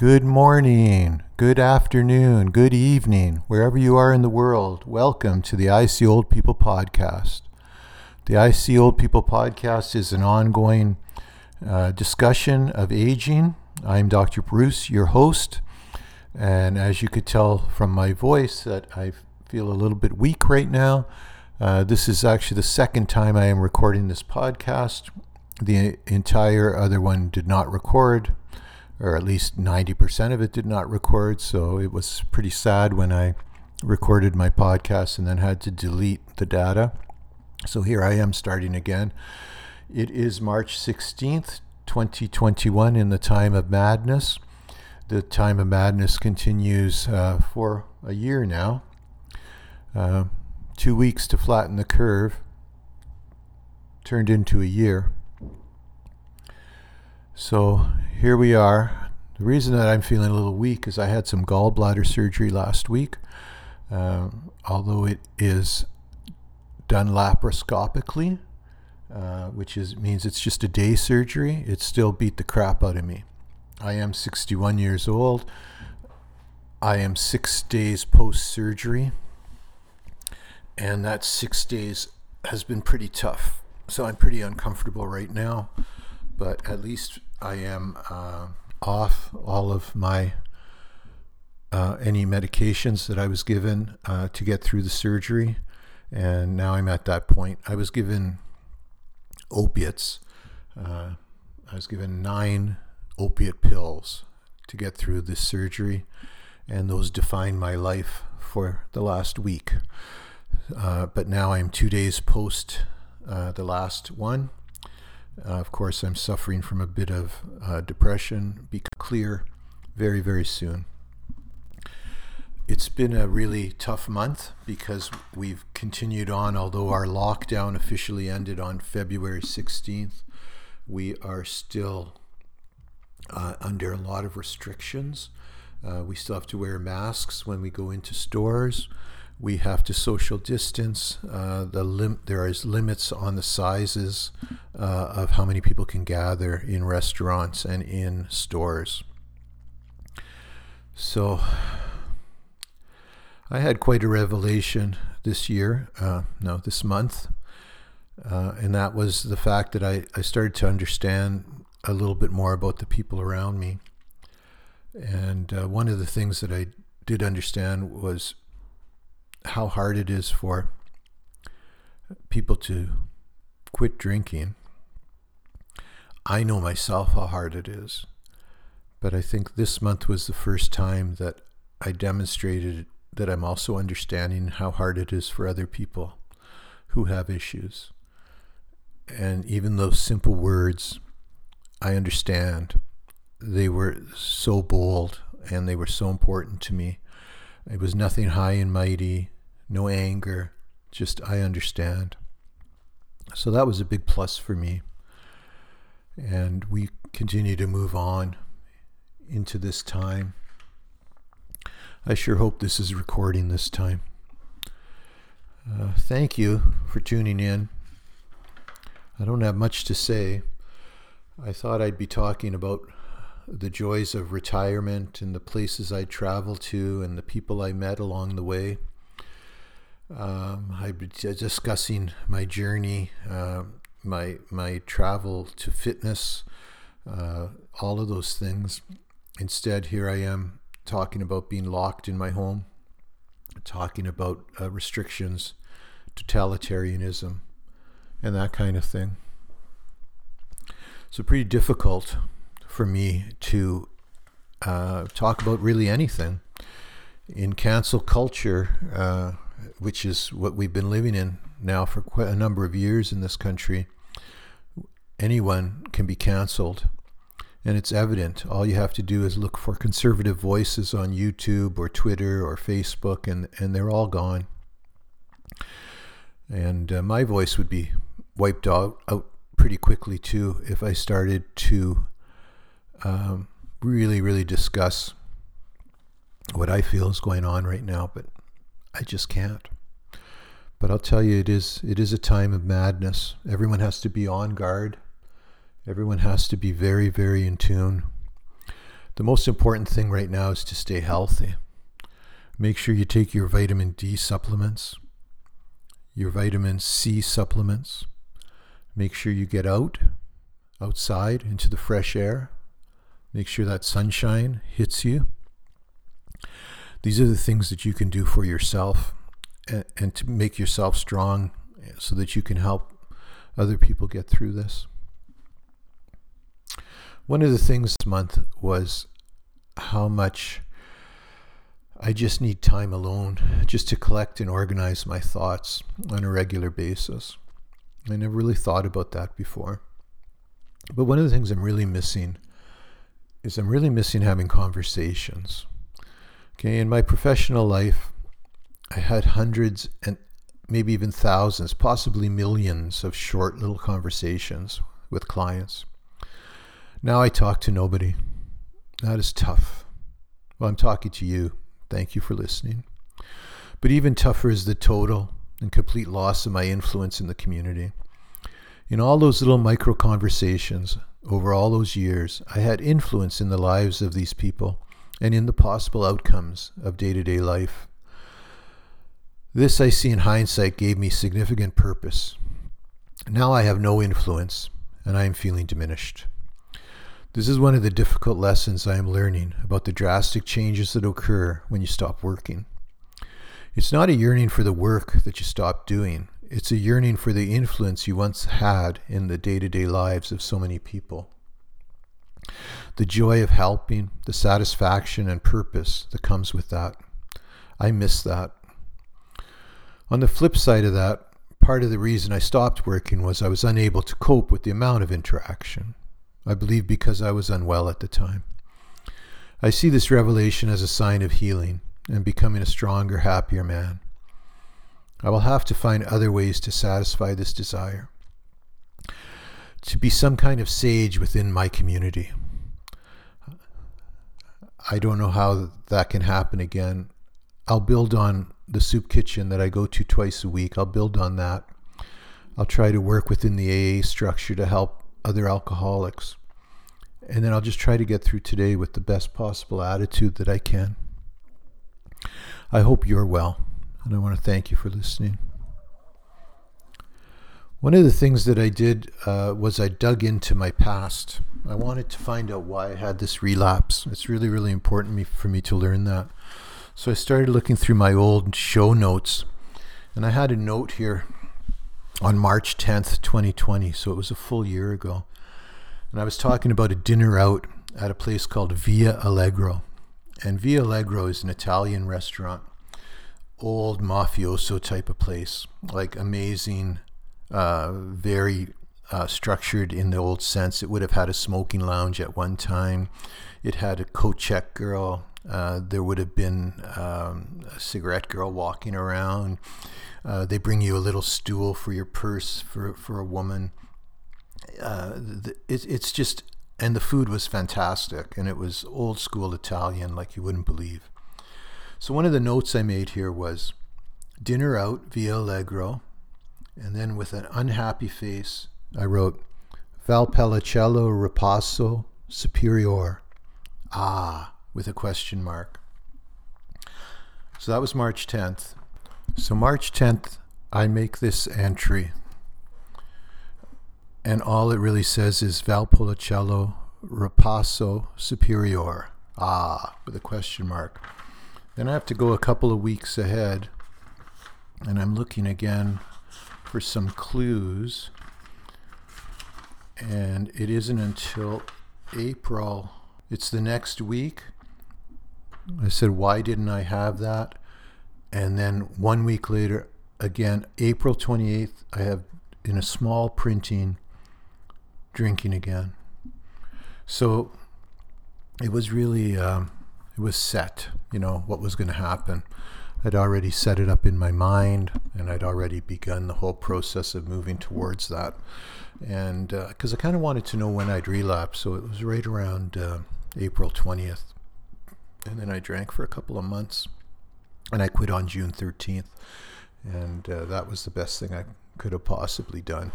Good morning, good afternoon, good evening, wherever you are in the world. Welcome to the I See Old People podcast. The I See Old People podcast is an ongoing uh, discussion of aging. I'm Dr. Bruce, your host, and as you could tell from my voice, that I feel a little bit weak right now. Uh, this is actually the second time I am recording this podcast. The entire other one did not record or at least 90% of it did not record. So it was pretty sad when I recorded my podcast and then had to delete the data. So here I am starting again. It is March 16th, 2021, in the time of madness. The time of madness continues uh, for a year now. Uh, two weeks to flatten the curve turned into a year. So here we are. The reason that I'm feeling a little weak is I had some gallbladder surgery last week. Uh, although it is done laparoscopically, uh, which is means it's just a day surgery, it still beat the crap out of me. I am 61 years old. I am six days post surgery, and that six days has been pretty tough. So I'm pretty uncomfortable right now, but at least I am uh, off all of my uh, any medications that I was given uh, to get through the surgery, and now I'm at that point. I was given opiates. Uh, I was given nine opiate pills to get through this surgery, and those defined my life for the last week. Uh, but now I'm two days post uh, the last one, uh, of course, I'm suffering from a bit of uh, depression. Be clear very, very soon. It's been a really tough month because we've continued on, although our lockdown officially ended on February 16th. We are still uh, under a lot of restrictions. Uh, we still have to wear masks when we go into stores we have to social distance. Uh, the lim- there is limits on the sizes uh, of how many people can gather in restaurants and in stores. So I had quite a revelation this year, uh, no, this month, uh, and that was the fact that I, I started to understand a little bit more about the people around me. And uh, one of the things that I did understand was how hard it is for people to quit drinking. I know myself how hard it is. But I think this month was the first time that I demonstrated that I'm also understanding how hard it is for other people who have issues. And even those simple words, I understand. They were so bold and they were so important to me. It was nothing high and mighty, no anger, just I understand. So that was a big plus for me. And we continue to move on into this time. I sure hope this is recording this time. Uh, thank you for tuning in. I don't have much to say. I thought I'd be talking about the joys of retirement and the places I traveled to and the people I met along the way. Um, I've been discussing my journey, uh, my my travel to fitness, uh, all of those things. Instead, here I am talking about being locked in my home, talking about uh, restrictions, totalitarianism, and that kind of thing. So, pretty difficult for me to uh, talk about really anything. In cancel culture, uh, which is what we've been living in now for quite a number of years in this country, anyone can be canceled. And it's evident. All you have to do is look for conservative voices on YouTube or Twitter or Facebook, and, and they're all gone. And uh, my voice would be wiped out, out pretty quickly too if I started to um, really, really discuss what I feel is going on right now. But I just can't. But I'll tell you, it is it is a time of madness. Everyone has to be on guard. Everyone has to be very, very in tune. The most important thing right now is to stay healthy. Make sure you take your vitamin D supplements, your vitamin C supplements. Make sure you get out, outside into the fresh air. Make sure that sunshine hits you. These are the things that you can do for yourself and, and to make yourself strong so that you can help other people get through this. One of the things this month was how much I just need time alone just to collect and organize my thoughts on a regular basis. I never really thought about that before. But one of the things I'm really missing is I'm really missing having conversations. Okay, in my professional life, I had hundreds and maybe even thousands, possibly millions of short little conversations with clients. Now I talk to nobody. That is tough. Well, I'm talking to you. Thank you for listening. But even tougher is the total and complete loss of my influence in the community. In all those little micro conversations over all those years, I had influence in the lives of these people and in the possible outcomes of day to day life. This, I see in hindsight, gave me significant purpose. Now I have no influence and I am feeling diminished. This is one of the difficult lessons I am learning about the drastic changes that occur when you stop working. It's not a yearning for the work that you stop doing, it's a yearning for the influence you once had in the day to day lives of so many people. The joy of helping, the satisfaction and purpose that comes with that. I miss that. On the flip side of that, part of the reason I stopped working was I was unable to cope with the amount of interaction. I believe because I was unwell at the time. I see this revelation as a sign of healing and becoming a stronger, happier man. I will have to find other ways to satisfy this desire. To be some kind of sage within my community. I don't know how that can happen again. I'll build on the soup kitchen that I go to twice a week. I'll build on that. I'll try to work within the AA structure to help other alcoholics. And then I'll just try to get through today with the best possible attitude that I can. I hope you're well and I want to thank you for listening. One of the things that I did uh, was I dug into my past. I wanted to find out why I had this relapse. It's really, really important for me to learn that. So I started looking through my old show notes, and I had a note here on March 10th, 2020. So it was a full year ago. And I was talking about a dinner out at a place called Via Allegro. And Via Allegro is an Italian restaurant old mafioso type of place, like amazing, uh, very uh, structured in the old sense. It would have had a smoking lounge at one time. It had a coat check girl. Uh, there would have been um, a cigarette girl walking around. Uh, they bring you a little stool for your purse for, for a woman. Uh, the, it, it's just, and the food was fantastic. And it was old school Italian, like you wouldn't believe. So one of the notes I made here was dinner out via Allegro. And then with an unhappy face, I wrote Valpolicella Ripasso Superior. Ah, with a question mark. So that was March 10th. So March 10th, I make this entry. And all it really says is Valpolicella Ripasso Superior. Ah, with a question mark. Then I have to go a couple of weeks ahead, and I'm looking again for some clues. And it isn't until April, it's the next week. I said, Why didn't I have that? And then one week later, again, April 28th, I have in a small printing drinking again. So it was really. Um, it was set, you know, what was going to happen. I'd already set it up in my mind and I'd already begun the whole process of moving towards that. And because uh, I kind of wanted to know when I'd relapse, so it was right around uh, April 20th. And then I drank for a couple of months and I quit on June 13th. And uh, that was the best thing I could have possibly done.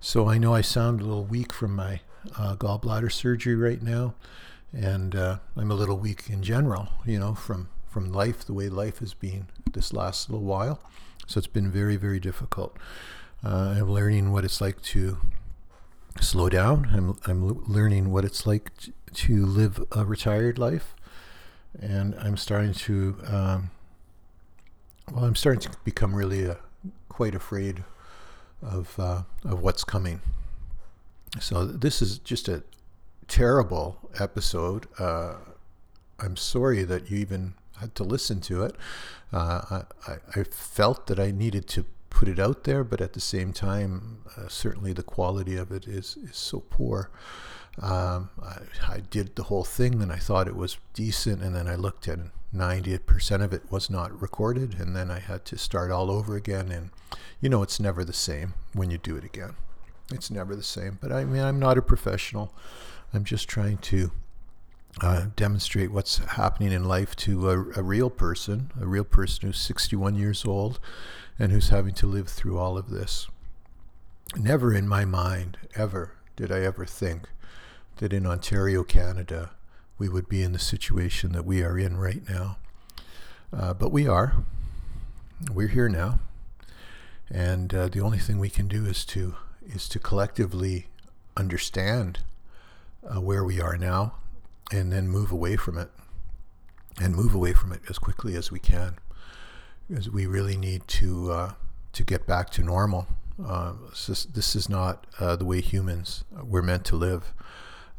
So I know I sound a little weak from my uh, gallbladder surgery right now and uh, I'm a little weak in general, you know, from from life, the way life has been this last little while. So it's been very, very difficult. Uh, I'm learning what it's like to slow down. I'm I'm learning what it's like to, live a retired life, and I'm starting to. Um, well, I'm starting to become really uh, quite afraid of uh, of what's coming. So this is just a terrible episode. Uh, I'm sorry that you even had to listen to it. Uh, I, I felt that I needed to put it out there, but at the same time, uh, certainly the quality of it is, is so poor. Um, I, I, did the whole thing and I thought it was decent, and then I looked at 90% of it was not recorded, and then I had to start all over again. And you know, it's never the same when you do it again. It's never the same. But I mean, I'm not a professional. I'm just trying to uh, demonstrate what's happening in life to a, a, real person, a real person who's 61 years old and who's having to live through all of this. Never in my mind, ever, did I ever think that in Ontario, Canada, we would be in the situation that we are in right now. Uh, but we are. We're here now. And uh, the only thing we can do is to is to collectively understand uh, where we are now and then move away from it and move away from it as quickly as we can because we really need to uh, to get back to normal. Uh, this, this, is not uh, the way humans were meant to live.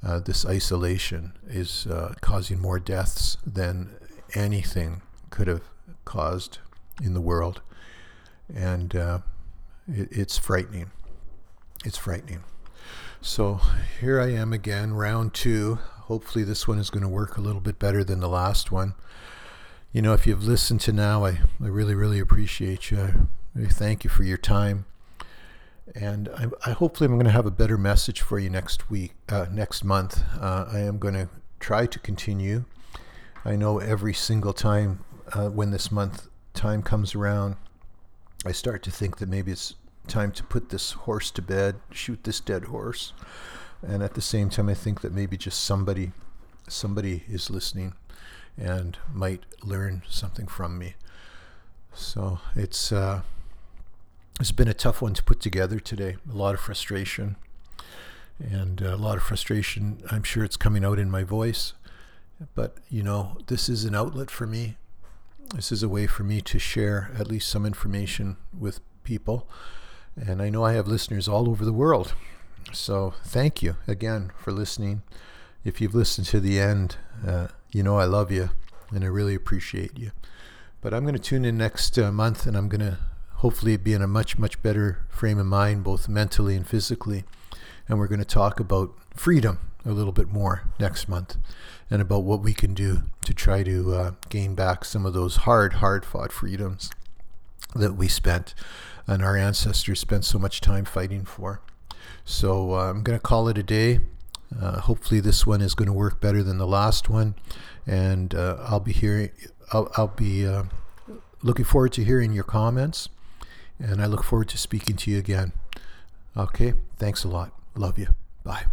Uh, this isolation is uh, causing more deaths than anything could have caused in the world, and it, it's frightening. It's frightening. So here I am again, round two. Hopefully, this one is going to work a little bit better than the last one. You know, if you've listened to now, I, I really, really appreciate you. I thank you for your time. And I, I hopefully I'm going to have a better message for you next week, uh, next month. Uh, I am going to try to continue. I know every single time uh, when this month time comes around, I start to think that maybe it's time to put this horse to bed, shoot this dead horse. And at the same time, I think that maybe just somebody, somebody is listening and might learn something from me. So it's uh, it's been a tough one to put together today. A lot of frustration, and a lot of frustration. I'm sure it's coming out in my voice, but you know, this is an outlet for me. This is a way for me to share at least some information with people and I know I have listeners all over the world. So thank you again for listening. If you've listened to the end, uh, you know I love you and I really appreciate you. But I'm going to tune in next uh, month and I'm going to hopefully be in a much, much better frame of mind, both mentally and physically. And we're going to talk about freedom a little bit more next month and about what we can do to try to uh, gain back some of those hard, hard fought freedoms that we spent and our ancestors spent so much time fighting for. So uh, I'm going to call it a day. Uh, hopefully, this one is going to work better than the last one, and uh, I'll be hearing. I'll, I'll be uh, looking forward to hearing your comments, and I look forward to speaking to you again. Okay, thanks a lot. Love you. Bye.